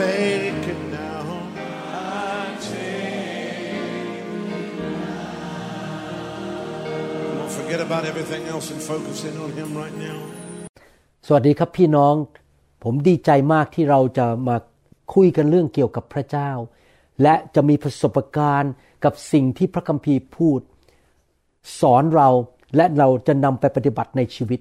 Take it now. I take it now. Don't forget about everything else and focus in on Him right now. สวัสดีครับพี่น้อง ผมดีใจมากที่เราจะมาคุยกันเรื่องเกี่ยวกับพระเจ้า และจะมีประสบการณ์กับสิ่งที่พระคัมภีร์พูด สอนเราและเราจะนำไปปฏิบัติในชีวิต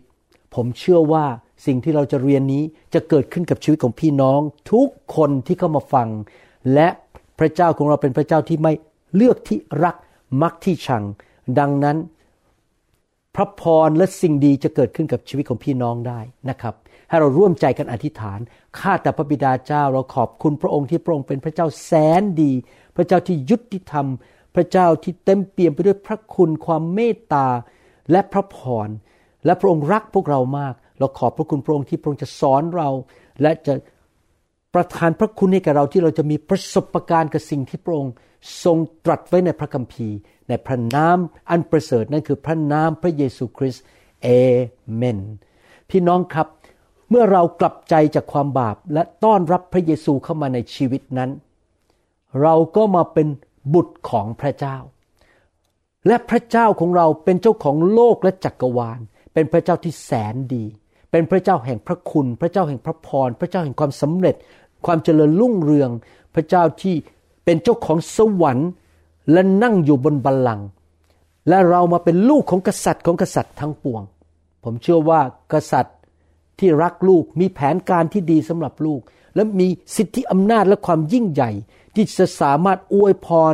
ผมเชื่อว่าสิ่งที่เราจะเรียนนี้จะเกิดขึ้นกับชีวิตของพี่น้อง ทุกคนที่เข้ามาฟัง และพระเจ้าของเราเป็นพระเจ้าที่ไม่เลือกที่รักมักที่ชัง ดังนั้น พระพรและสิ่งดีจะเกิดขึ้นกับชีวิตของพี่น้องได้นะครับ ให้เราร่วมใจกันอธิษฐานข้าแต่พระบิดาเจ้าเราขอบคุณพระองค์ที่พระองค์เป็นพระเจ้าแสนดี พระเจ้าที่ยุติธรรม พระเจ้าที่เต็มเปี่ยมไปด้วยพระคุณความเมตตาและพระพร และพระองค์รักพวกเรามาก เราขอบพระคุณพระองค์ที่พระองค์จะสอนเรา และจะประทานพระคุณให้แก่เราที่เราจะมีประสบการณ์กับสิ่งที่พระองค์ทรงตรัสไว้ในพระคัมภีร์ ในพระนามอันประเสริฐนั่นคือพระนามพระเยซูคริสต์เอเมนพี่น้องครับ เมื่อเรากลับใจจากความบาปและต้อนรับพระเยซูเข้ามาในชีวิตนั้น เราก็มาเป็นบุตรของพระเจ้า และพระเจ้าของเราเป็นเจ้าของโลกและจักรวาล เป็นพระเจ้าที่แสนดี เป็นพระเจ้าแห่งพระคุณ พระเจ้าแห่งพระพร พระเจ้าแห่งความสำเร็จ ความเจริญรุ่งเรือง พระเจ้าที่เป็นเจ้าของสวรรค์และนั่งอยู่บนบัลลังก์และเรามาเป็นลูกของกษัตริย์ของกษัตริย์ทั้งปวง ผมเชื่อว่ากษัตริย์ที่รักลูกมีแผนการที่ดีสำหรับลูก และมีสิทธิอำนาจและความยิ่งใหญ่ ที่จะสามารถอวยพร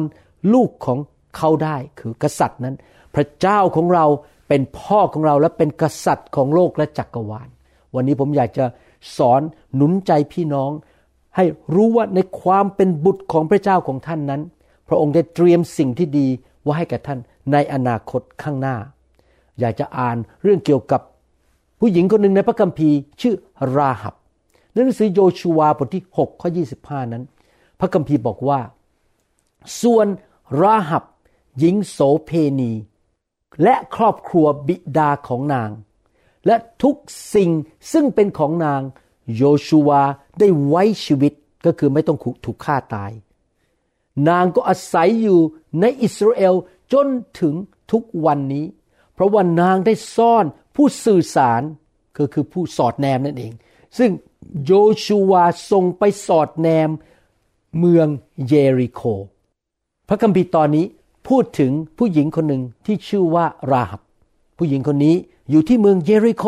ลูกของเขาได้คือกษัตริย์นั้น พระเจ้าของเรา เป็นพ่อของเราและเป็นกษัตริย์ของโลกและจักรวาล วันนี้ผมอยากจะสอนหนุนใจพี่น้อง ให้รู้ว่าในความเป็นบุตรของพระเจ้าของท่านนั้น พระองค์ได้เตรียมสิ่งที่ดีไว้ให้กับท่านในอนาคตข้างหน้า อยากจะอ่านเรื่องเกี่ยวกับผู้หญิงคนหนึ่งในพระคัมภีร์ชื่อราหับในหนังสือโยชูวาบทที่6ข้อ25 นั้น พระคัมภีร์บอกว่า ส่วนราหับหญิงโสเพณี และครอบครัวบิดาของนาง และทุกสิ่งซึ่งเป็นของนาง โยชูวาได้ไว้ชีวิตก็คือไม่ต้องถูกฆ่าตาย นางก็อาศัยอยู่ในอิสราเอลจนถึงทุกวันนี้ เพราะว่านางได้ซ่อนผู้สื่อสารก็คือผู้สอดแนมนั่นเอง ซึ่งโยชูวาส่งไปสอดแนมเมืองเยริโค พระคัมภีร์ตอนนี้ พูดถึงผู้หญิงคนหนึ่งที่ชื่อว่าราหับ ผู้หญิงคนนี้อยู่ที่เมืองเยริโค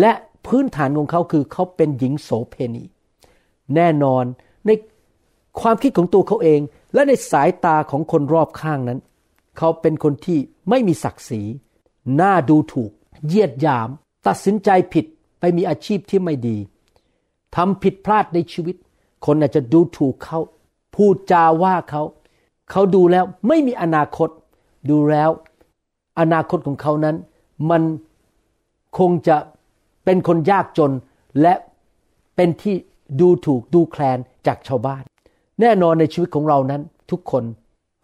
และพื้นฐานของเขาคือเขาเป็นหญิงโสเพณี แน่นอนในความคิดของตัวเขาเอง และในสายตาของคนรอบข้างนั้น เขาเป็นคนที่ไม่มีศักดิ์ศรีน่าดูถูก เยียดยาม ตัดสินใจผิดไปมีอาชีพที่ไม่ดีทำผิดพลาดในชีวิต คนอาจจะดูถูกเขา พูดจาว่าเขา เขาดูแล้วไม่มีอนาคต ดูแล้ว อนาคตของเขานั้น มันคงจะเป็นคนยากจนและเป็นที่ดูถูกดูแคลนจากชาวบ้าน แน่นอนในชีวิตของเรานั้น ทุกคน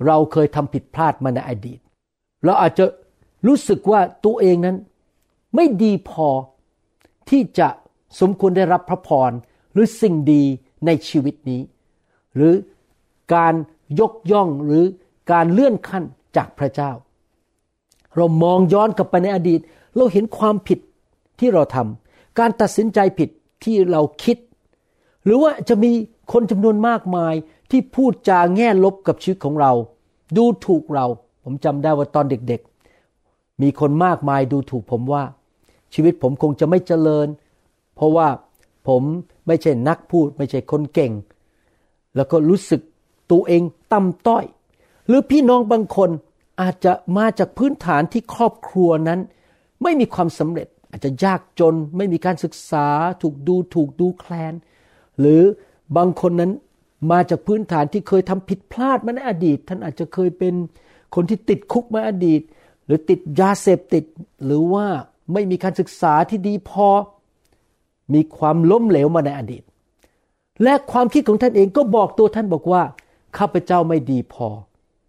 เราเคยทำผิดพลาดมาในอดีต เราอาจจะรู้สึกว่าตัวเองนั้น ไม่ดีพอที่จะสมควรได้รับพระพรหรือสิ่งดีในชีวิตนี้ หรือการ ยกย่องหรือการเลื่อนขั้นจากพระเจ้า เรามองย้อนกลับไปในอดีต เราเห็นความผิดที่เราทำการตัดสินใจผิดที่เราคิด หรือว่าจะมีคนจำนวนมากมายที่พูดจาแง่ลบกับชีวิตของเรา ดูถูกเรา ผมจำได้ว่าตอนเด็กๆ มีคนมากมายดูถูกผมว่า ชีวิตผมคงจะไม่เจริญ เพราะว่าผมไม่ใช่นักพูด ไม่ใช่คนเก่ง แล้วก็รู้สึก ตัวเองต่ำต้อย หรือพี่น้องบางคนอาจจะมาจากพื้นฐานที่ครอบครัวนั้น ไม่มีความสำเร็จอาจจะยากจนไม่มีการศึกษาถูกดูถูกดูแคลน หรือบางคนนั้นมาจากพื้นฐานที่เคยทำผิดพลาดมาในอดีต ท่านอาจจะเคยเป็นคนที่ติดคุกมาอดีต หรือติดยาเสพติด หรือว่าไม่มีการศึกษาที่ดีพอ มีความล้มเหลวมาในอดีต และความคิดของท่านเองก็บอกตัวท่านบอกว่า ข้าพเจ้าไม่ดีพอ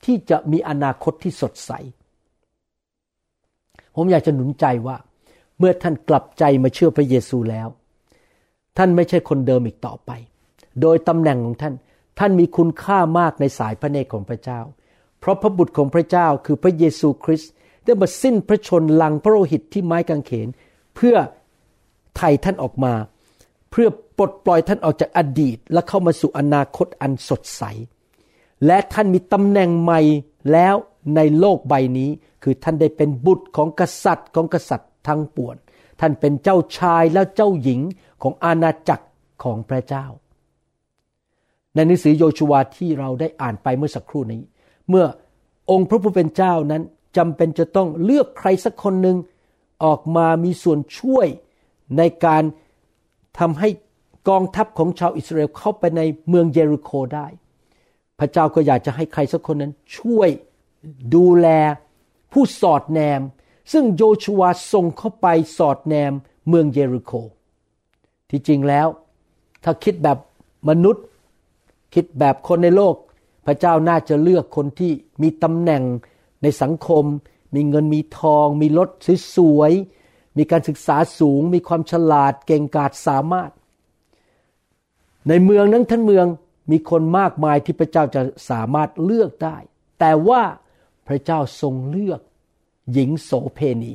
ที่จะมีอนาคตที่สดใส ผมอยากจะหนุนใจว่า เมื่อท่านกลับใจมาเชื่อพระเยซูแล้ว ท่านไม่ใช่คนเดิมอีกต่อไป โดยตำแหน่งของท่าน ท่านมีคุณค่ามากในสายพระเนตรของพระเจ้า เพราะพระบุตรของพระเจ้าคือพระเยซูคริสต์ได้มาสิ้นพระชนลังพระโลหิตที่ไม้กางเขน เพื่อไถ่ท่านออกมา เพื่อปลดปล่อยท่านออกจากอดีต และเข้ามาสู่อนาคตอันสดใส และท่านมีตำแหน่งใหม่แล้วในโลกใบนี้ คือท่านได้เป็นบุตรของกษัตริย์ของกษัตริย์ทั้งปวงท่านเป็นเจ้าชายและเจ้าหญิงของอาณาจักรของพระเจ้า ในหนังสือโยชูวาที่เราได้อ่านไปเมื่อสักครู่นี้ เมื่อองค์พระผู้เป็นเจ้านั้นจำเป็นจะต้องเลือกใครสักคนหนึ่งออกมามีส่วนช่วยในการทำให้กองทัพของชาวอิสราเอลเข้าไปในเมืองเยริโคได้ พระเจ้าก็อยากจะให้ใครสักคนนั้น ช่วยดูแลผู้สอดแนม ซึ่งโยชูวาส่งเข้าไปสอดแนมเมืองเยริโค ที่จริงแล้ว ถ้าคิดแบบมนุษย์ คิดแบบคนในโลก พระเจ้าน่าจะเลือกคนที่มีตำแหน่งในสังคม มีเงินมีทอง มีรถสวยๆมีการศึกษาสูง มีความฉลาดเก่งกาจสามารถ ในเมืองนั้นทั้งเมือง มีคนมากมายที่พระเจ้าจะสามารถเลือกได้ แต่ว่าพระเจ้าทรงเลือกหญิงโสเพณี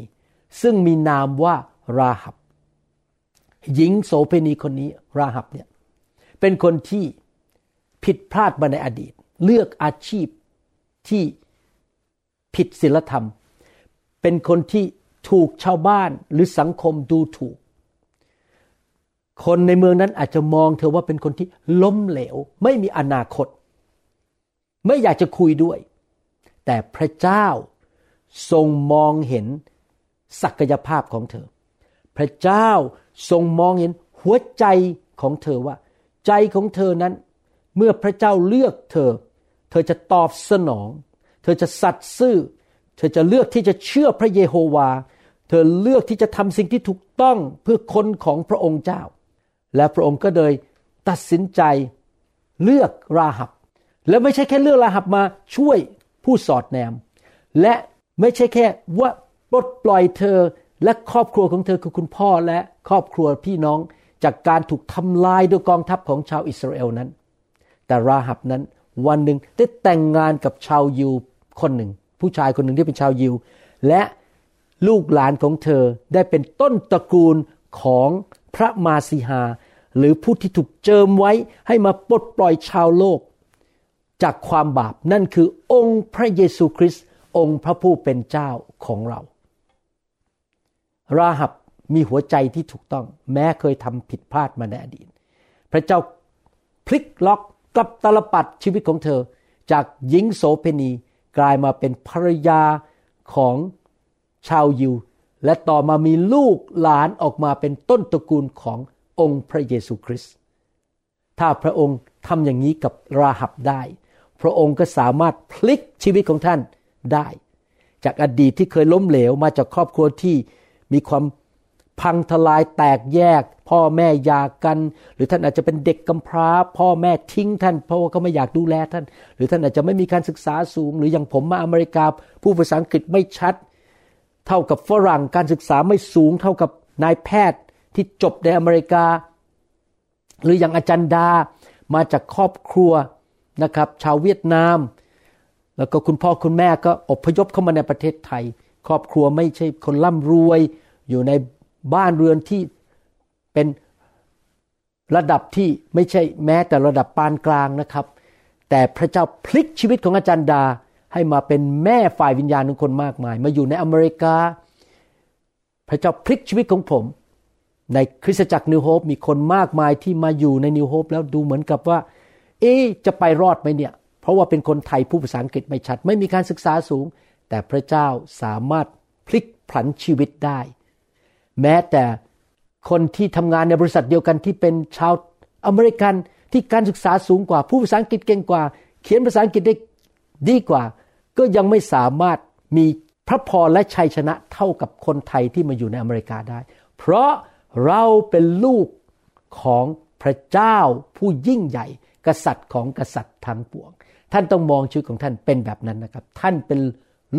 ซึ่งมีนามว่าราหับ หญิงโสเพณีคนนี้ราหับเนี่ยเป็นคนที่ผิดพลาดมาในอดีต เลือกอาชีพที่ผิดศีลธรรม เป็นคนที่ถูกชาวบ้านหรือสังคมดูถูก คนในเมืองนั้นอาจจะมองเธอว่าเป็นคนที่ล้มเหลว ไม่มีอนาคต ไม่อยากจะคุยด้วย แต่พระเจ้าทรงมองเห็นศักยภาพของเธอ พระเจ้าทรงมองเห็นหัวใจของเธอว่า ใจของเธอนั้น เมื่อพระเจ้าเลือกเธอ เธอจะตอบสนอง เธอจะสัตย์ซื่อ เธอจะเลือกที่จะเชื่อพระเยโฮวา เธอเลือกที่จะทำสิ่งที่ถูกต้องเพื่อคนของพระองค์เจ้า และพระองค์ก็เลยตัดสินใจเลือกราหับ และไม่ใช่แค่เลือกราหับมาช่วยผู้สอดแนม และไม่ใช่แค่ว่าปลดปล่อยเธอและครอบครัวของเธอคือคุณพ่อและครอบครัวพี่น้องจากการถูกทำลายโดยกองทัพของชาวอิสราเอลนั้น แต่ราหับนั้นวันหนึ่งได้แต่งงานกับชาวยิวคนหนึ่ง ผู้ชายคนหนึ่งที่เป็นชาวยิว และลูกหลานของเธอได้เป็นต้นตระกูลของพระมาสีหา หรือผู้ที่ถูกเจิมไว้ให้มาปลดปล่อยชาวโลก จากความบาปนั่นคือองค์พระเยซูคริสต์องค์พระผู้เป็นเจ้าของเรา ราหับมีหัวใจที่ถูกต้อง แม้เคยทำผิดพลาดมาในอดีต พระเจ้าพลิกล็อกกลับตลปัดชีวิตของเธอ จากหญิงโสเพณีกลายมาเป็นภรรยาของชาวยิว และต่อมามีลูกหลานออกมาเป็นต้นตระกูลของ องค์พระเยซูคริสต์ ถ้าพระองค์ทำอย่างนี้กับราหับได้ พระองค์ก็สามารถพลิกชีวิตของท่านได้ จากอดีตที่เคยล้มเหลวมาจากครอบครัวที่มีความพังทลายแตกแยก พ่อแม่ยากัน หรือท่านอาจจะเป็นเด็กกำพร้า พ่อแม่ทิ้งท่านเพราะว่าเขาไม่อยากดูแลท่าน หรือท่านอาจจะไม่มีการศึกษาสูง หรืออย่างผมมาอเมริกาผู้ภาษาอังกฤษไม่ชัด เท่ากับฝรั่งการศึกษาไม่สูง เท่ากับนายแพทย์ ที่จบในอเมริกา หรืออย่างอาจารย์ดา มาจากครอบครัวนะครับ ชาวเวียดนาม แล้วก็คุณพ่อคุณแม่ก็อพยพเข้ามาในประเทศไทย ครอบครัวไม่ใช่คนร่ำรวย อยู่ในบ้านเรือนที่เป็นระดับที่ไม่ใช่แม้แต่ระดับปานกลางนะครับ แต่พระเจ้าพลิกชีวิตของอาจารย์ดาให้มาเป็นแม่ฝ่ายวิญญาณของคนมากมาย มาอยู่ในอเมริกา พระเจ้าพลิกชีวิตของผม ในคริสตจักรนิวโฮปมีคนมากมายที่มาอยู่ในนิวโฮปแล้วดูเหมือนกับว่า เอ๊จะไปรอดไหมเนี่ย เพราะว่าเป็นคนไทยผู้ภาษาอังกฤษไม่ชัด ไม่มีการศึกษาสูง แต่พระเจ้าสามารถพลิกผันชีวิตได้ แม้แต่คนที่ทำงานในบริษัทเดียวกันที่เป็นชาวอเมริกันที่การศึกษาสูงกว่า ผู้ภาษาอังกฤษเก่งกว่า เขียนภาษาอังกฤษได้ดีกว่า ก็ยังไม่สามารถมีพระพรและชัยชนะเท่ากับคนไทยที่มาอยู่ในอเมริกาได้ เพราะ เราเป็นลูกของพระเจ้าผู้ยิ่งใหญ่ กษัตริย์ของกษัตริย์ทั้งปวง ท่านต้องมองชีวิตของท่านเป็นแบบนั้นนะครับ ท่านเป็น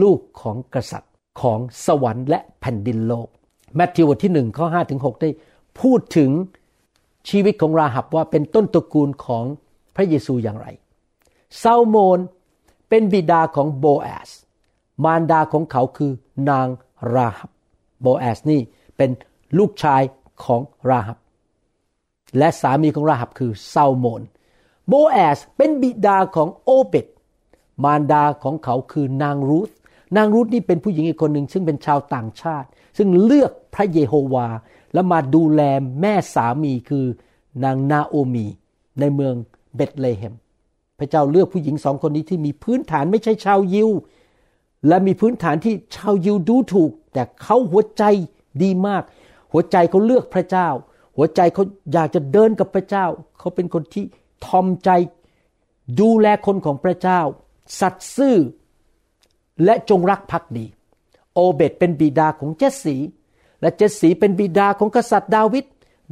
ลูกของกษัตริย์ของสวรรค์และแผ่นดินโลกแมทธิวบทที่หนึ่งข้อห้าถึงหได้พูดถึงชีวิตของราหับว่าเป็นต้นตระกูลของพระเยซูอย่างไรซาโมนเป็นบิดาของโบแอส มารดาของเขาคือนางราหับ โบแอสนี่เป็นลูกชาย ของราหับ และสามีของราหับคือซาโมน โบแอสเป็นบิดาของโอเบตมารดาของเขาคือนางรูธนางรูธนี่เป็นผู้หญิงอีกคนหนึ่งซึ่งเป็นชาวต่างชาติ ซึ่งเลือกพระเยโฮวา แล้วมาดูแลแม่สามีคือนางนาโอมี ในเมืองเบตเลเฮม พระเจ้าเลือกผู้หญิงสองคนนี้ที่มีพื้นฐานไม่ใช่ชาวยิว และมีพื้นฐานที่ชาวยิวดูถูก แต่เขาหัวใจดีมาก หัวใจเขาเลือกพระเจ้า หัวใจเขาอยากจะเดินกับพระเจ้า เขาเป็นคนที่ทอมใจดูแลคนของพระเจ้า สัตย์ซื่อ และจงรักภักดี โอเบตเป็นบิดาของเจสสีและเจสสีเป็นบิดาของกษัตริย์ดาวิด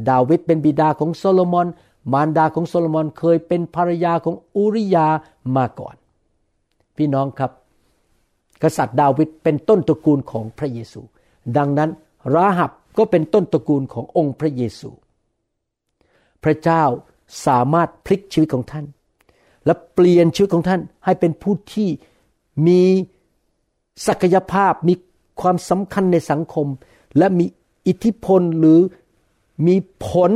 ดาวิดเป็นบิดาของโซโลมอน มารดาของโซโลมอนเคยเป็นภรรยาของอูริยามาก่อน พี่น้องครับ กษัตริย์ดาวิดเป็นต้นตระกูลของพระเยซู ดังนั้นราหับ ก็เป็นต้นตระกูลขององค์พระเยซู พระเจ้าสามารถพลิกชีวิตของท่าน และเปลี่ยนชีวิตของท่านให้เป็นผู้ที่มีศักยภาพมีความสำคัญในสังคม และมีอิทธิพลหรือมีผล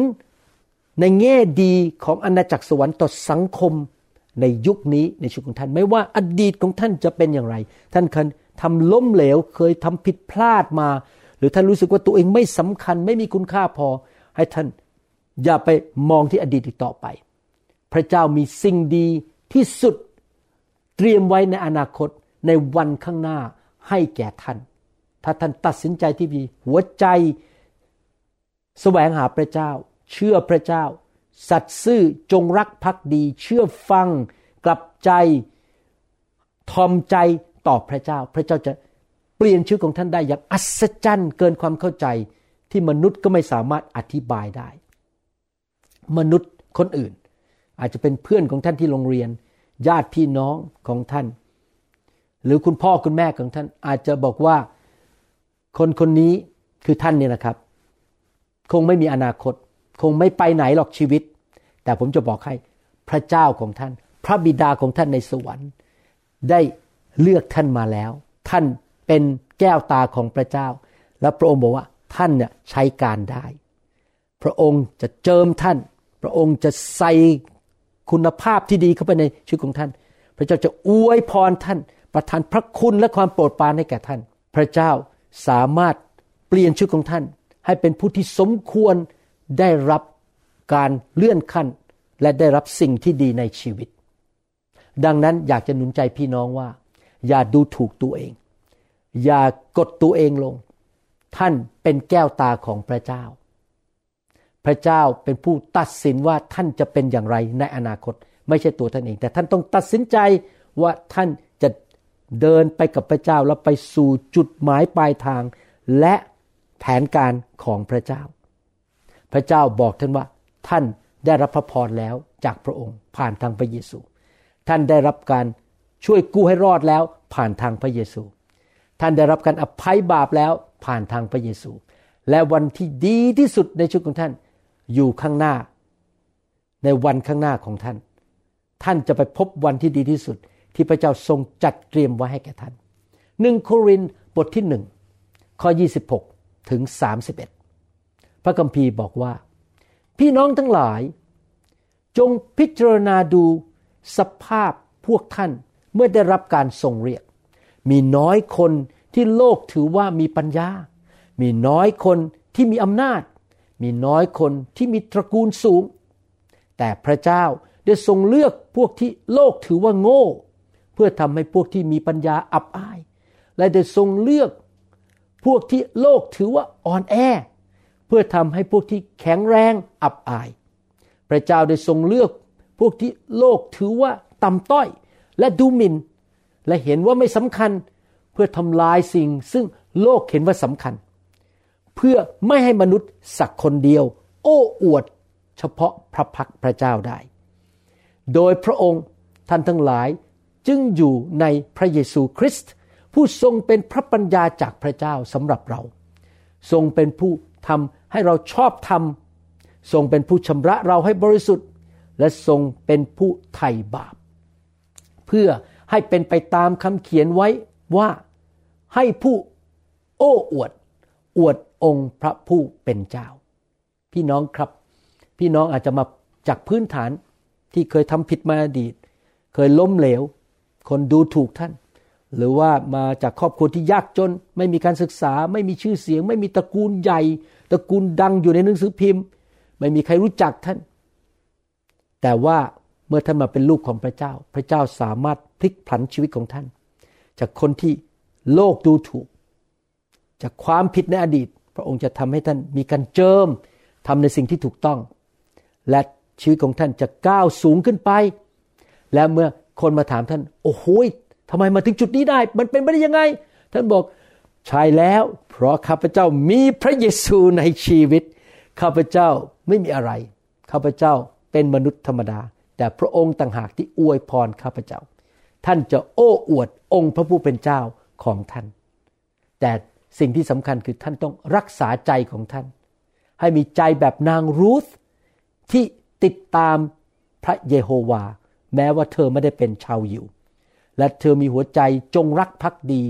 ในแง่ดีของอาณาจักรสวรรค์ต่อสังคมในยุคนี้ในชีวิตของท่าน ไม่ว่าอดีตของท่านจะเป็นอย่างไร ท่านเคยทำล้มเหลวเคยทำผิดพลาดมา หรือท่านรู้สึกว่าตัวเองไม่สำคัญไม่มีคุณค่าพอ ให้ท่านอย่าไปมองที่อดีตอีกต่อไป พระเจ้ามีสิ่งดีที่สุดเตรียมไว้ในอนาคตในวันข้างหน้าให้แก่ท่าน ถ้าท่านตัดสินใจที่มีหัวใจแสวงหาพระเจ้า เชื่อพระเจ้า สัตย์ซื่อจงรักภักดี เชื่อฟัง กลับใจทอมใจต่อพระเจ้า พระเจ้าจะ เปลี่ยนชีวิตของท่านได้อย่างอัศจรรย์เกินความเข้าใจที่มนุษย์ก็ไม่สามารถอธิบายได้ มนุษย์คนอื่น อาจจะเป็นเพื่อนของท่านที่โรงเรียน ญาติพี่น้องของท่าน หรือคุณพ่อคุณแม่ของท่าน อาจจะบอกว่าคนคนนี้คือท่านเนี่ยนะครับ คงไม่มีอนาคต คงไม่ไปไหนหรอกชีวิต แต่ผมจะบอกให้พระเจ้าของท่าน พระบิดาของท่านในสวรรค์ ได้เลือกท่านมาแล้ว ท่าน เป็นแก้วตาของพระเจ้า และพระองค์บอกว่าท่านเนี่ยใช้การได้ พระองค์จะเจิมท่าน พระองค์จะใส่คุณภาพที่ดีเข้าไปในชีวิตของท่าน พระเจ้าจะอวยพรท่าน ประทานพระคุณและความโปรดปรานให้แก่ท่าน พระเจ้าสามารถเปลี่ยนชีวิตของท่าน ให้เป็นผู้ที่สมควรได้รับการเลื่อนขั้น และได้รับสิ่งที่ดีในชีวิต ดังนั้นอยากจะหนุนใจพี่น้องว่า อย่าดูถูกตัวเอง อย่ากดตัวเองลง ท่านเป็นแก้วตาของพระเจ้า พระเจ้าเป็นผู้ตัดสินว่าท่านจะเป็นอย่างไรในอนาคต ไม่ใช่ตัวท่านเอง แต่ท่านต้องตัดสินใจว่าท่านจะเดินไปกับพระเจ้าแล้วไปสู่จุดหมายปลายทาง และแผนการของพระเจ้า พระเจ้าบอกท่านว่าท่านได้รับพระพรแล้วจากพระองค์ ผ่านทางพระเยซู ท่านได้รับการช่วยกู้ให้รอดแล้วผ่านทางพระเยซู ท่านได้รับการอภัยบาปแล้วผ่านทางพระเยซู และวันที่ดีที่สุดในชีวิตของท่านอยู่ข้างหน้า ในวันข้างหน้าของท่าน ท่านจะไปพบวันที่ดีที่สุด ที่พระเจ้าทรงจัดเตรียมไว้ให้แก่ท่านหนึ่งโครินบทที่หนึ่งข้อ 26 ถึง 31 พระคัมภีร์บอกว่า พี่น้องทั้งหลาย จงพิจารณาดูสภาพพวกท่านเมื่อได้รับการทรงเรียก มีน้อยคนที่โลกถือว่ามีปัญญา มีน้อยคนที่มีอำนาจ มีน้อยคนที่มีตระกูลสูง แต่พระเจ้าได้ทรงเลือกพวกที่โลกถือว่าโง่ เพื่อทำให้พวกที่มีปัญญาอับอาย และได้ทรงเลือกพวกที่โลกถือว่าอ่อนแอ เพื่อทำให้พวกที่แข็งแรงอับอาย พระเจ้าได้ทรงเลือกพวกที่โลกถือว่าต่ำต้อย และดูหมิน่น และเห็นว่าไม่สำคัญเพื่อทำลายสิ่งซึ่งโลกเห็นว่าสำคัญ เพื่อไม่ให้มนุษย์สักคนเดียว โอ้อวดเฉพาะพระพักพระเจ้าได้ โดยพระองค์ท่านทั้งหลายจึงอยู่ในพระเยซูคริสต์ผู้ทรงเป็นพระปัญญาจากพระเจ้าสำหรับเรา ทรงเป็นผู้ทำให้เราชอบธรรมทรงเป็นผู้ชำระเราให้บริสุทธิ์ และทรงเป็นผู้ไถ่บาป เพื่อ ให้เป็นไปตามคำเขียนไว้ว่าให้ผู้โอ้อวด อวดองค์พระผู้เป็นเจ้า พี่น้องครับ พี่น้องอาจจะมาจากพื้นฐานที่เคยทำผิดมาอดีต เคยล้มเหลว คนดูถูกท่าน หรือว่ามาจากครอบครัวที่ยากจน ไม่มีการศึกษา ไม่มีชื่อเสียง ไม่มีตระกูลใหญ่ ตระกูลดังอยู่ในหนังสือพิมพ์ ไม่มีใครรู้จักท่าน แต่ว่า เมื่อท่านมาเป็นลูกของพระเจ้า พระเจ้าสามารถพลิกผันชีวิตของท่าน จากคนที่โลกดูถูก จากความผิดในอดีต พระองค์จะทำให้ท่านมีการเจิมทำในสิ่งที่ถูกต้อง และชีวิตของท่านจะก้าวสูงขึ้นไป และเมื่อคนมาถามท่าน โอ้โหทำไมมาถึงจุดนี้ได้ มันเป็นไปได้ยังไง ท่านบอกใช่แล้ว เพราะข้าพเจ้ามีพระเยซูในชีวิต ข้าพเจ้าไม่มีอะไร ข้าพเจ้าเป็นมนุษย์ธรรมดา แต่พระองค์ต่างหากที่อวยพรข้าพเจ้า ท่านจะโอ้อวดองค์พระผู้เป็นเจ้าของท่าน แต่สิ่งที่สำคัญคือท่านต้องรักษาใจของท่าน ให้มีใจแบบนางรูธที่ติดตามพระเยโฮวา แม้ว่าเธอไม่ได้เป็นชาวยิว และเธอมีหัวใจจงรักภักดี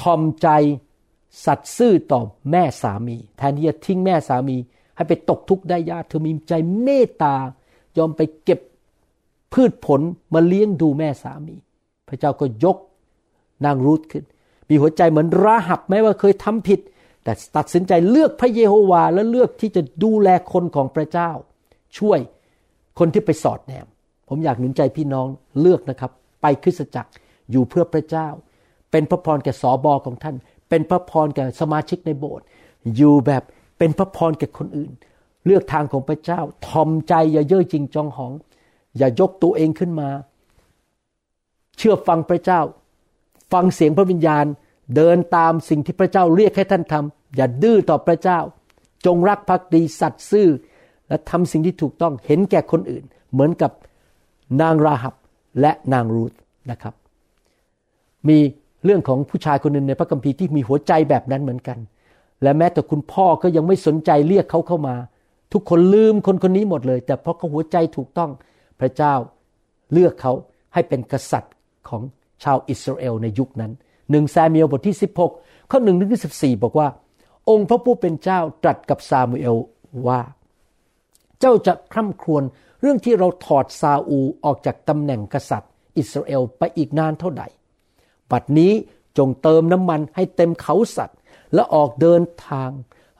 ทอมใจสัตย์ซื่อต่อแม่สามี แทนที่จะทิ้งแม่สามี ให้ไปตกทุกข์ได้ยาก เธอมีใจเมตตา ยอมไปเก็บพืชผลมาเลี้ยงดูแม่สามี พระเจ้าก็ยกนางรูธขึ้น มีหัวใจเหมือนราหับแม้ว่าเคยทำผิด แต่ตัดสินใจเลือกพระเยโฮวาและเลือกที่จะดูแลคนของพระเจ้า ช่วยคนที่ไปสอดแนม ผมอยากหนุนใจพี่น้องเลือกนะครับ ไปคริสตจักรอยู่เพื่อพระเจ้า เป็นพระพรแก่สอบอของท่าน เป็นพระพรแก่สมาชิกในโบสถ์อยู่แบบเป็นพระพรแก่คนอื่น เลือกทางของพระเจ้าทอมใจอย่าเย่อจริงจองหอง อย่ายกตัวเองขึ้นมา เชื่อฟังพระเจ้า ฟังเสียงพระวิญญาณ เดินตามสิ่งที่พระเจ้าเรียกให้ท่านทำอย่าดื้อต่อพระเจ้า จงรักภักดีสัตย์ซื่อ และทำสิ่งที่ถูกต้องเห็นแก่คนอื่น เหมือนกับนางราหับและนางรูธนะครับ มีเรื่องของผู้ชายคนหนึ่งในพระคัมภีร์ที่มีหัวใจแบบนั้นเหมือนกัน และแม้แต่คุณพ่อก็ยังไม่สนใจเรียกเขาเข้ามา ทุกคนลืมคนคนนี้หมดเลย แต่เพราะเขาหัวใจถูกต้องพระเจ้าเลือกเขาให้เป็นกษัตริย์ของชาวอิสราเอลในยุคนั้นหนึ่งซามูเอลบทที่ 16 ข้อหนึ่งถึงสิบสี่บอกว่า องค์พระผู้เป็นเจ้าตรัสกับซามูเอลว่า เจ้าจะคร่ำครวญเรื่องที่เราถอดซาอูออกจากตำแหน่งกษัตริย์อิสราเอลไปอีกนานเท่าใดบัดนี้จงเติมน้ำมันให้เต็มเขาสัตว์ และออกเดินทาง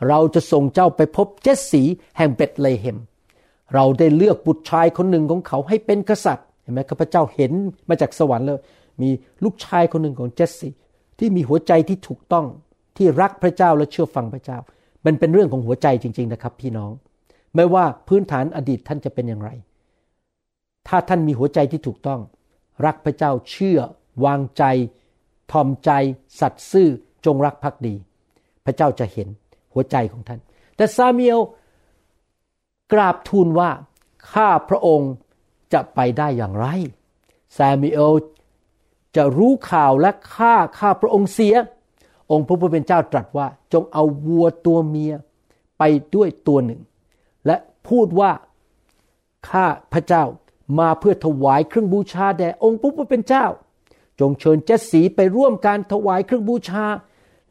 เราจะส่งเจ้าไปพบเจสสีแห่งเบตเลเฮม เราได้เลือกบุตรชายคนหนึ่งของเขาให้เป็นกษัตริย์เห็นไหมข้าพเจ้าเห็นมาจากสวรรค์เลยมีลูกชายคนหนึ่งของเจสซี่ที่มีหัวใจที่ถูกต้องที่รักพระเจ้าและเชื่อฟังพระเจ้า มันเป็นเรื่องของหัวใจจริง ๆนะครับ พี่น้อง ไม่ว่าพื้นฐานอดีตท่านจะเป็นอย่างไร ถ้าท่านมีหัวใจที่ถูกต้อง รักพระเจ้าเชื่อ วางใจทอมใจ สัตย์ซื่อจงรักภักดี พระเจ้าจะเห็น หัวใจของท่าน แต่ซาเมียลกราบทูลว่าข้าพระองค์จะไปได้อย่างไรซามิเอลจะรู้ข่าวและฆ่าข้าพระองค์เสีย องค์พระผู้เป็นเจ้าตรัสว่าจงเอาวัวตัวเมียไปด้วยตัวหนึ่ง และพูดว่าข้าพระเจ้ามาเพื่อถวายเครื่องบูชาแด่องค์พระผู้เป็นเจ้า จงเชิญเจสีไปร่วมการถวายเครื่องบูชา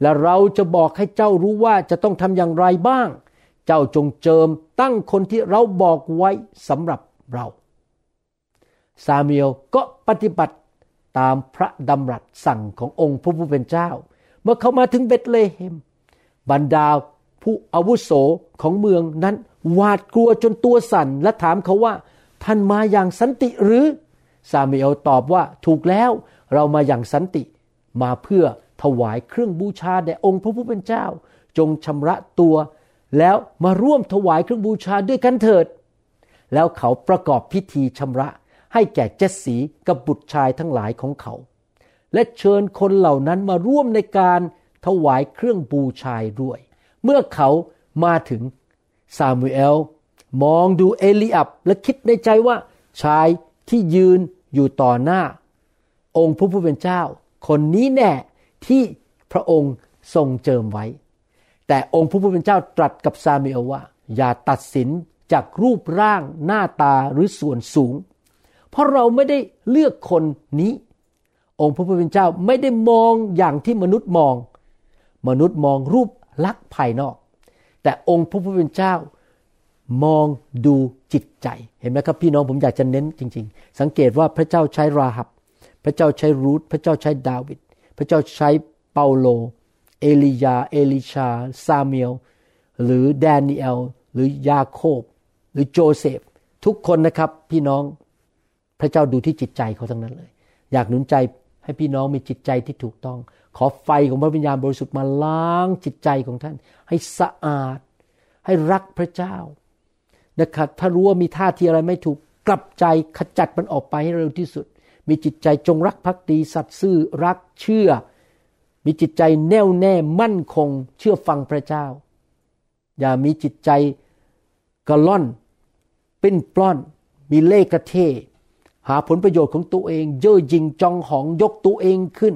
และเราจะบอกให้เจ้ารู้ว่าจะต้องทำอย่างไรบ้าง เจ้าจงเจิมตั้งคนที่เราบอกไว้สำหรับเรา ซาเมียลก็ปฏิบัติตามพระดำรัสสั่งขององค์พระผู้เป็นเจ้า เมื่อเขามาถึงเบตเลเฮม บรรดาผู้อาวุโสของเมืองนั้นหวาดกลัวจนตัวสั่น และถามเขาว่า ท่านมาอย่างสันติหรือ ซาเมียลตอบว่าถูกแล้วเรามาอย่างสันติมาเพื่อ ถวายเครื่องบูชาแด่องค์พระผู้เป็นเจ้า จงชำระตัว แล้วมาร่วมถวายเครื่องบูชาด้วยกันเถิด แล้วเขาประกอบพิธีชำระให้แก่เจสสีกับบุตรชายทั้งหลายของเขา และเชิญคนเหล่านั้นมาร่วมในการถวายเครื่องบูชาด้วย เมื่อเขามาถึงซามูเอลมองดูเอลีอับและคิดในใจว่าชายที่ยืนอยู่ต่อหน้า องค์พระผู้เป็นเจ้า คนนี้แน่ ที่พระองค์ทรงเจิมไว้ แต่องค์พระผู้เป็นเจ้าตรัสกับซามเอลว่า อย่าตัดสินจากรูปร่างหน้าตาหรือส่วนสูง เพราะเราไม่ได้เลือกคนนี้ องค์พระผู้เป็นเจ้าไม่ได้มองอย่างที่มนุษย์มอง มนุษย์มองรูปลักษณ์ภายนอก แต่องค์พระผู้เป็นเจ้ามองดูจิตใจ เห็นไหมครับพี่น้องผมอยากจะเน้นจริง ๆ สังเกตว่าพระเจ้าใช้ราหับ พระเจ้าใช้รูธพระเจ้าใช้ดาวิด พระเจ้าใช้เปาโล เอลียา เอลิชา ซาเมียล หรือแดเนียล หรือยาโคบ หรือโจเซฟ ทุกคนนะครับพี่น้อง พระเจ้าดูที่จิตใจเขาทั้งนั้นเลย อยากหนุนใจให้พี่น้องมีจิตใจที่ถูกต้อง ขอไฟของพระวิญญาณบริสุทธิ์มาล้างจิตใจของท่าน ให้สะอาด ให้รักพระเจ้านะครับถ้ารู้ว่ามีท่าทีอะไรไม่ถูกกลับใจขจัดมันออกไปให้เร็วที่สุด มีจิตใจจงรักภักดีสัตย์ซื่อรักเชื่อ มีจิตใจแน่วแน่มั่นคง เชื่อฟังพระเจ้า อย่ามีจิตใจกระล่อน ปิ้นปล้อน มีเล่กระเท หาผลประโยชน์ของตัวเอง เย่อหยิ่งจองหองยกตัวเองขึ้น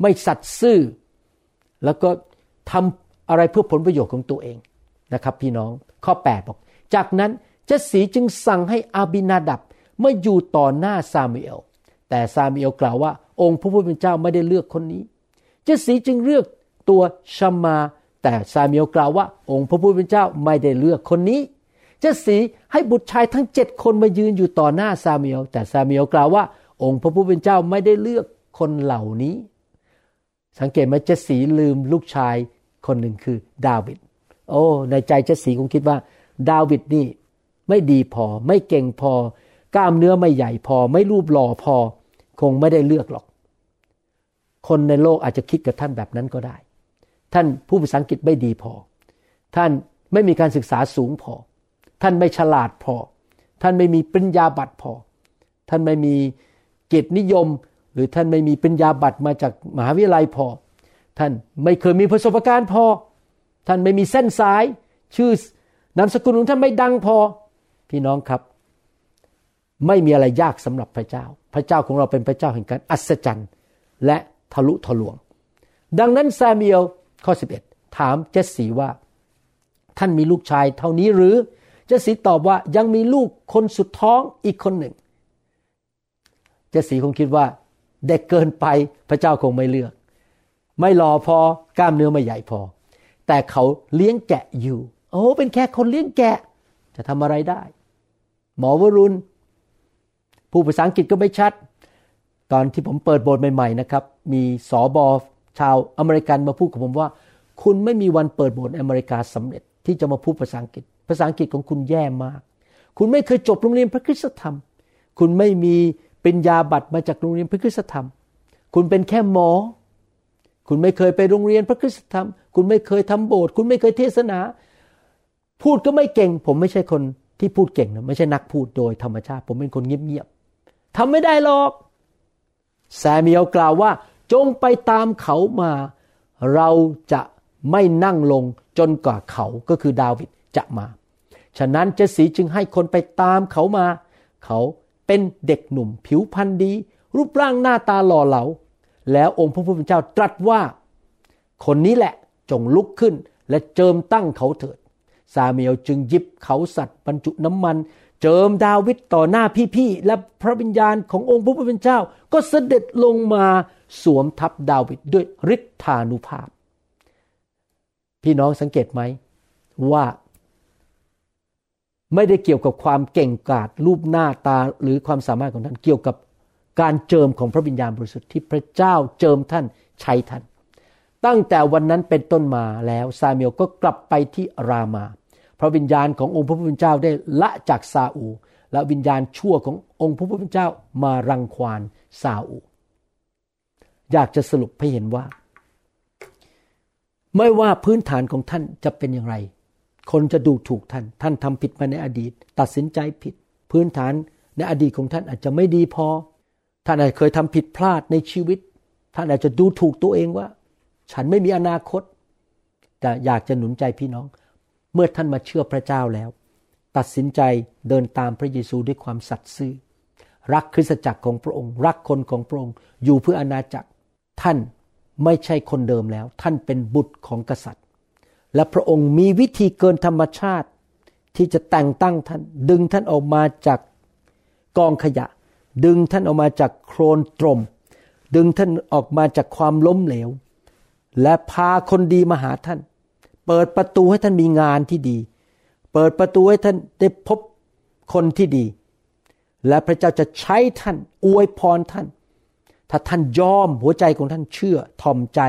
ไม่สัตย์ซื่อ แล้วก็ทำอะไรเพื่อผลประโยชน์ของตัวเองนะครับ พี่น้องข้อ 8 บอก จากนั้นเจสีจึงสั่งให้อาบินาดับเมื่ออยู่ต่อหน้าซามูเอล แต่ซามูเอลกล่าวว่า องค์พระผู้เป็นเจ้าไม่ได้เลือกคนนี้ เจสีจึงเลือกตัวชัมมา แต่ซามูเอลกล่าวว่า องค์พระผู้เป็นเจ้าไม่ได้เลือกคนนี้ เจสีให้บุตรชายทั้งเจ็ดคนมายืนอยู่ต่อหน้าซามูเอลแต่ซามูเอลกล่าวว่า องค์พระผู้เป็นเจ้าไม่ได้เลือกคนเหล่านี้ สังเกตไหมเจสีลืมลูกชายคนหนึ่งคือดาวิดโอ้ในใจเจสีคงคิดว่า ดาวิดนี่ไม่ดีพอ ไม่เก่งพอ กล้ามเนื้อไม่ใหญ่พอ ไม่รูปหล่อพอ คงไม่ได้เลือกหรอก คนในโลกอาจจะคิดกับท่านแบบนั้นก็ได้ ท่านผู้ภาษาอังกฤษไม่ดีพอ ท่านไม่มีการศึกษาสูงพอ ท่านไม่ฉลาดพอ ท่านไม่มีปริญญาบัตรพอ ท่านไม่มีเกียรตินิยม หรือท่านไม่มีปริญญาบัตรมาจากมหาวิทยาลัยพอ ท่านไม่เคยมีประสบการณ์พอ ท่านไม่มีเส้นสาย ชื่อนามสกุลของท่านไม่ดังพอ พี่น้องครับ ไม่มีอะไรยากสำหรับพระเจ้า พระเจ้าของเราเป็นพระเจ้าแห่งการอัศจรรย์ และทะลุทะลวง ดังนั้นซามีเอลข้อ 11 ถามเจสสีว่า ท่านมีลูกชายเท่านี้หรือ เจสสีตอบว่ายังมีลูกคนสุดท้องอีกคนหนึ่ง เจสสีคงคิดว่า เด็กเกินไปพระเจ้าคงไม่เลือก ไม่หล่อพอกล้ามเนื้อไม่ใหญ่พอ แต่เขาเลี้ยงแกะอยู่ โอ้เป็นแค่คนเลี้ยงแกะ จะทำอะไรได้ หมอวรุณ ผู้ภาษาอังกฤษก็ไม่ชัด ตอนที่ผมเปิดโบสถ์ใหม่ๆนะครับ มีสอบอชาวอเมริกันมาพูดกับผมว่า คุณไม่มีวันเปิดโบสถ์อเมริกาสำเร็จ ที่จะมาพูดภาษาอังกฤษ ภาษาอังกฤษของคุณแย่มาก คุณไม่เคยจบโรงเรียนพระคุณธรรม คุณไม่มีปริญญาบัตรมาจากโรงเรียนพระคุณธรรม คุณเป็นแค่หมอ คุณไม่เคยไปโรงเรียนพระคุณธรรม คุณไม่เคยทำโบสถ์คุณไม่เคยเทศนา พูดก็ไม่เก่ง ผมไม่ใช่คนที่พูดเก่งนะไม่ใช่นักพูดโดยธรรมชาติ ผมเป็นคนเงียบ ทำไม่ได้หรอก แซมีเอลกล่าวว่า จงไปตามเขามา เราจะไม่นั่งลงจนกว่าเขาก็คือดาวิดจะมา ฉะนั้นเจสีจึงให้คนไปตามเขามา เขาเป็นเด็กหนุ่มผิวพรรณดี รูปร่างหน้าตาหล่อเหลา แล้วองค์พระผู้เป็นเจ้าตรัสว่า คนนี้แหละจงลุกขึ้นและเจิมตั้งเขาเถิดซาเมียลจึงยิบเขาสัตว์บรรจุน้ำมัน เจิมดาวิดต่อหน้าพี่ๆและพระวิญญาณขององค์พระผู้เป็นเจ้า ก็เสด็จลงมาสวมทับดาวิดด้วยฤทธานุภาพ พี่น้องสังเกตไหมว่าไม่ได้เกี่ยวกับความเก่งกาจรูปหน้าตาหรือความสามารถของท่านเกี่ยวกับการเจิมของพระวิญญาณบริสุทธิ์ที่พระเจ้าเจิมท่านใช้ท่าน ตั้งแต่วันนั้นเป็นต้นมาแล้วซาเมียลก็กลับไปที่รามา พระวิญญาณขององค์พระผู้เป็นเจ้าได้ละจากซาอู และวิญญาณชั่วขององค์พระผู้เป็นเจ้ามารังควานซาอูอยากจะสรุปให้เห็นว่า ไม่ว่าพื้นฐานของท่านจะเป็นอย่างไร คนจะดูถูกท่าน ท่านทำผิดมาในอดีต ตัดสินใจผิด พื้นฐานในอดีตของท่านอาจจะไม่ดีพอ ท่านอาจเคยทำผิดพลาดในชีวิต ท่านอาจจะดูถูกตัวเองว่า ฉันไม่มีอนาคต แต่อยากจะหนุนใจพี่น้อง เมื่อท่านมาเชื่อพระเจ้าแล้ว ตัดสินใจเดินตามพระเยซูด้วยความสัตย์ซื่อ รักคริสตจักรของพระองค์ รักคนของพระองค์อยู่เพื่ออนาจักร ท่านไม่ใช่คนเดิมแล้ว ท่านเป็นบุตรของกษัตริย์ และพระองค์มีวิธีเกินธรรมชาติ ที่จะแต่งตั้งท่าน ดึงท่านออกมาจากกองขยะ ดึงท่านออกมาจากโครนตรม ดึงท่านออกมาจากความล้มเหลว และพาคนดีมาหาท่าน เปิดประตูให้ท่านมีงานที่ดี เปิดประตูให้ท่านได้พบคนที่ดี และพระเจ้าจะใช้ท่านอวยพรท่าน ถ้าท่านยอมหัวใจของท่านเชื่อทอมใจ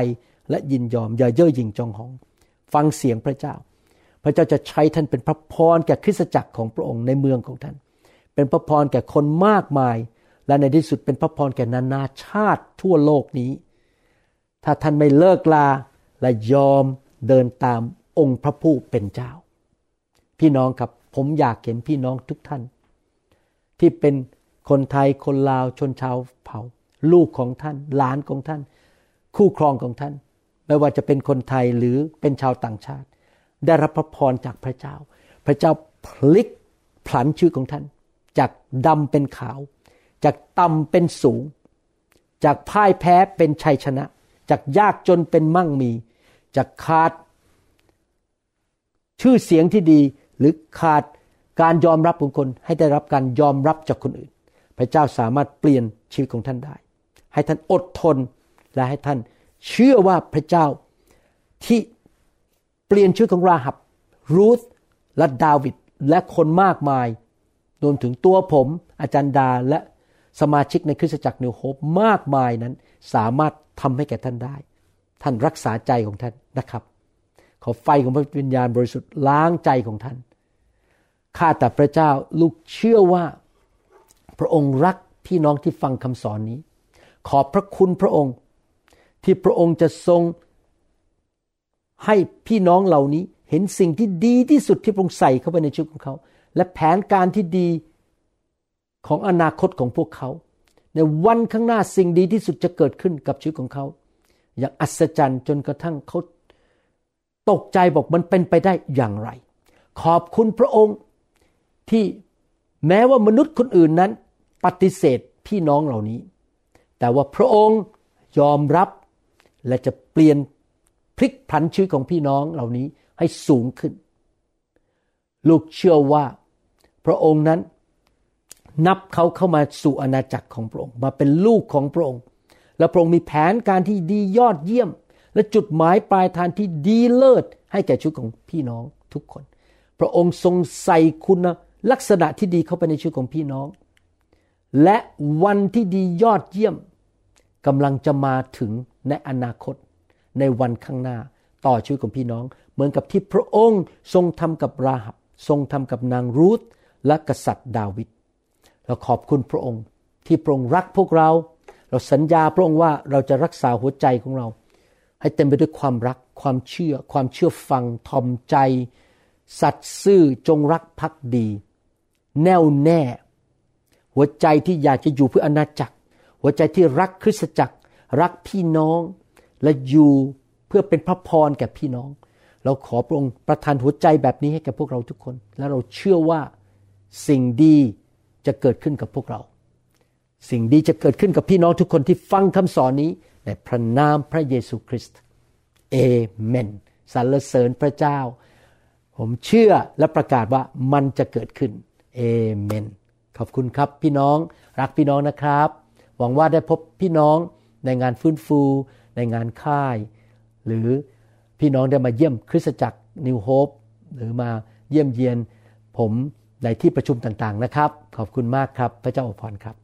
และยินยอมอย่าเย่อหยิ่งจองหอง ฟังเสียงพระเจ้า พระเจ้าจะใช้ท่านเป็นพระพรแก่คริสตจักรของพระองค์ในเมืองของท่าน เป็นพระพรแก่คนมากมาย และในที่สุดเป็นพระพรแก่นานาชาติทั่วโลกนี้ ถ้าท่านไม่เลิกลาและยอม เดินตามองค์พระผู้เป็นเจ้า พี่น้องครับผมอยากเห็นพี่น้องทุกท่าน ที่เป็นคนไทยคนลาวชนชาวเผ่า ลูกของท่าน หลานของท่าน คู่ครองของท่าน ไม่ว่าจะเป็นคนไทยหรือเป็นชาวต่างชาติ ได้รับพระพรจากพระเจ้า พระเจ้าพลิกผลันชื่อของท่าน จากดำเป็นขาว จากต่ำเป็นสูง จากพ่ายแพ้เป็นชัยชนะ จากยากจนเป็นมั่งมี จากขาด ชื่อเสียงที่ดีหรือขาดการยอมรับของคนให้ได้รับการยอมรับจากคนอื่น พระเจ้าสามารถเปลี่ยนชีวิตของท่านได้ ให้ท่านอดทนและให้ท่านเชื่อว่าพระเจ้าที่เปลี่ยนชื่อของราหับ รูธและดาวิดและคนมากมาย รวมถึงตัวผม อาจารย์ดาและสมาชิกในคริสตจักรนิวโฮปมากมายนั้น สามารถทำให้แก่ท่านได้ ท่านรักษาใจของท่านนะครับ ขอไฟของพระวิญญาณบริสุทธิ์ล้างใจของท่าน ข้าแต่พระเจ้าลูกเชื่อว่า พระองค์รักพี่น้องที่ฟังคำสอนนี้ ขอบพระคุณพระองค์ ที่พระองค์จะทรง ให้พี่น้องเหล่านี้เห็นสิ่งที่ดีที่สุดที่พระองค์ใส่เข้าไปในชีวิตของเขา และแผนการที่ดีของอนาคตของพวกเขา ในวันข้างหน้าสิ่งดีที่สุดจะเกิดขึ้นกับชีวิตของเขา อย่างอัศจรรย์จนกระทั่งเขาตกใจบอกมันเป็นไปได้อย่างไร ขอบคุณพระองค์ที่แม้ว่ามนุษย์คนอื่นนั้น ปฏิเสธพี่น้องเหล่านี้ แต่ว่าพระองค์ยอมรับและจะเปลี่ยนพลิกผันชีวิตของพี่น้องเหล่านี้ให้สูงขึ้น ลูกเชื่อว่าพระองค์นั้นนับเขาเข้ามาสู่อาณาจักรของพระองค์ มาเป็นลูกของพระองค์ และพระองค์มีแผนการที่ดียอดเยี่ยม และจุดหมายปลายทางที่ดีเลิศ ให้แก่ชีวิตของพี่น้องทุกคน พระองค์ทรงใส่คุณลักษณะที่ดีเข้าไปในชีวิตของพี่น้อง และวันที่ดียอดเยี่ยมกำลังจะมาถึงในอนาคต ในวันข้างหน้าต่อชีวิตของพี่น้อง เหมือนกับที่พระองค์ทรงทำกับราหับ ทรงทำกับนางรูธและกษัตริย์ดาวิดเราขอบคุณพระองค์ที่พระองค์รักพวกเรา เราสัญญาพระองค์ว่าเราจะรักษาหัวใจของเรา ให้เต็มไปด้วยความรัก ความเชื่อ ความเชื่อฟังทอมใจ สัตย์ซื่อจงรักภักดี แน่วแน่ หัวใจที่อยากจะอยู่เพื่ออนาจักร หัวใจที่รักคริสตจักร รักพี่น้องและอยู่เพื่อเป็นพระพรแก่พี่น้อง เราขอพระองค์ประทานหัวใจแบบนี้ให้แก่พวกเราทุกคน และเราเชื่อว่าสิ่งดีจะเกิดขึ้นกับพวกเรา สิ่งดีจะเกิดขึ้นกับพี่น้องทุกคนที่ฟังคำสอนนี้ ในพระนามพระเยซูคริสต์เอเมนสรรเสริญพระเจ้า ผมเชื่อและประกาศว่ามันจะเกิดขึ้นเอเมนขอบคุณครับพี่น้องรักพี่น้องนะครับ หวังว่าได้พบพี่น้องในงานฟื้นฟู ในงานค่าย หรือพี่น้องได้มาเยี่ยมคริสตจักรนิวโฮปหรือมาเยี่ยมเยียนผมในที่ประชุมต่างๆนะครับ ขอบคุณมากครับ พระเจ้าอวยพรครับ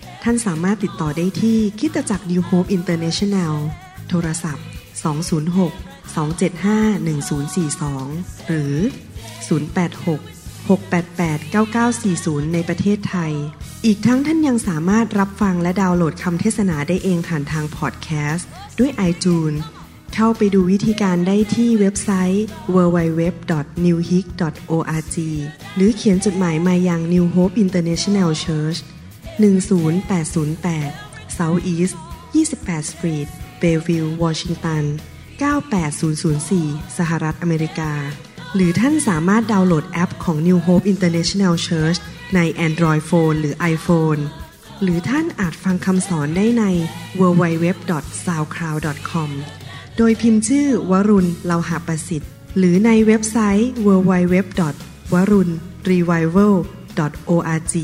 ท่านสามารถติดต่อได้ที่คิดตจักร New Hope International โทรศัพท์ 206 275 1042 หรือ 086 688 9940 ในประเทศไทย อีกทั้งท่านยังสามารถรับฟังและดาวน์โหลดคำเทศนาได้เองผ่านทางพอดแคสต์ ด้วย iTunes เข้าไปดูวิธีการได้ที่เว็บไซต์ www.newhope.org หรือเขียนจดหมายมายัง New Hope International Church 10808 South East 28 Street Bayview Washington 98004 สหรัฐอเมริกา หรือท่านสามารถดาวน์โหลดแอปของ New Hope International Church ใน Android Phone หรือ iPhone หรือท่านอาจฟังคำสอนได้ใน www.soundcloud.com โดยพิมพ์ชื่อวรุณเลาหะประสิทธิ์ หรือในเว็บไซต์ www.warunrevival.org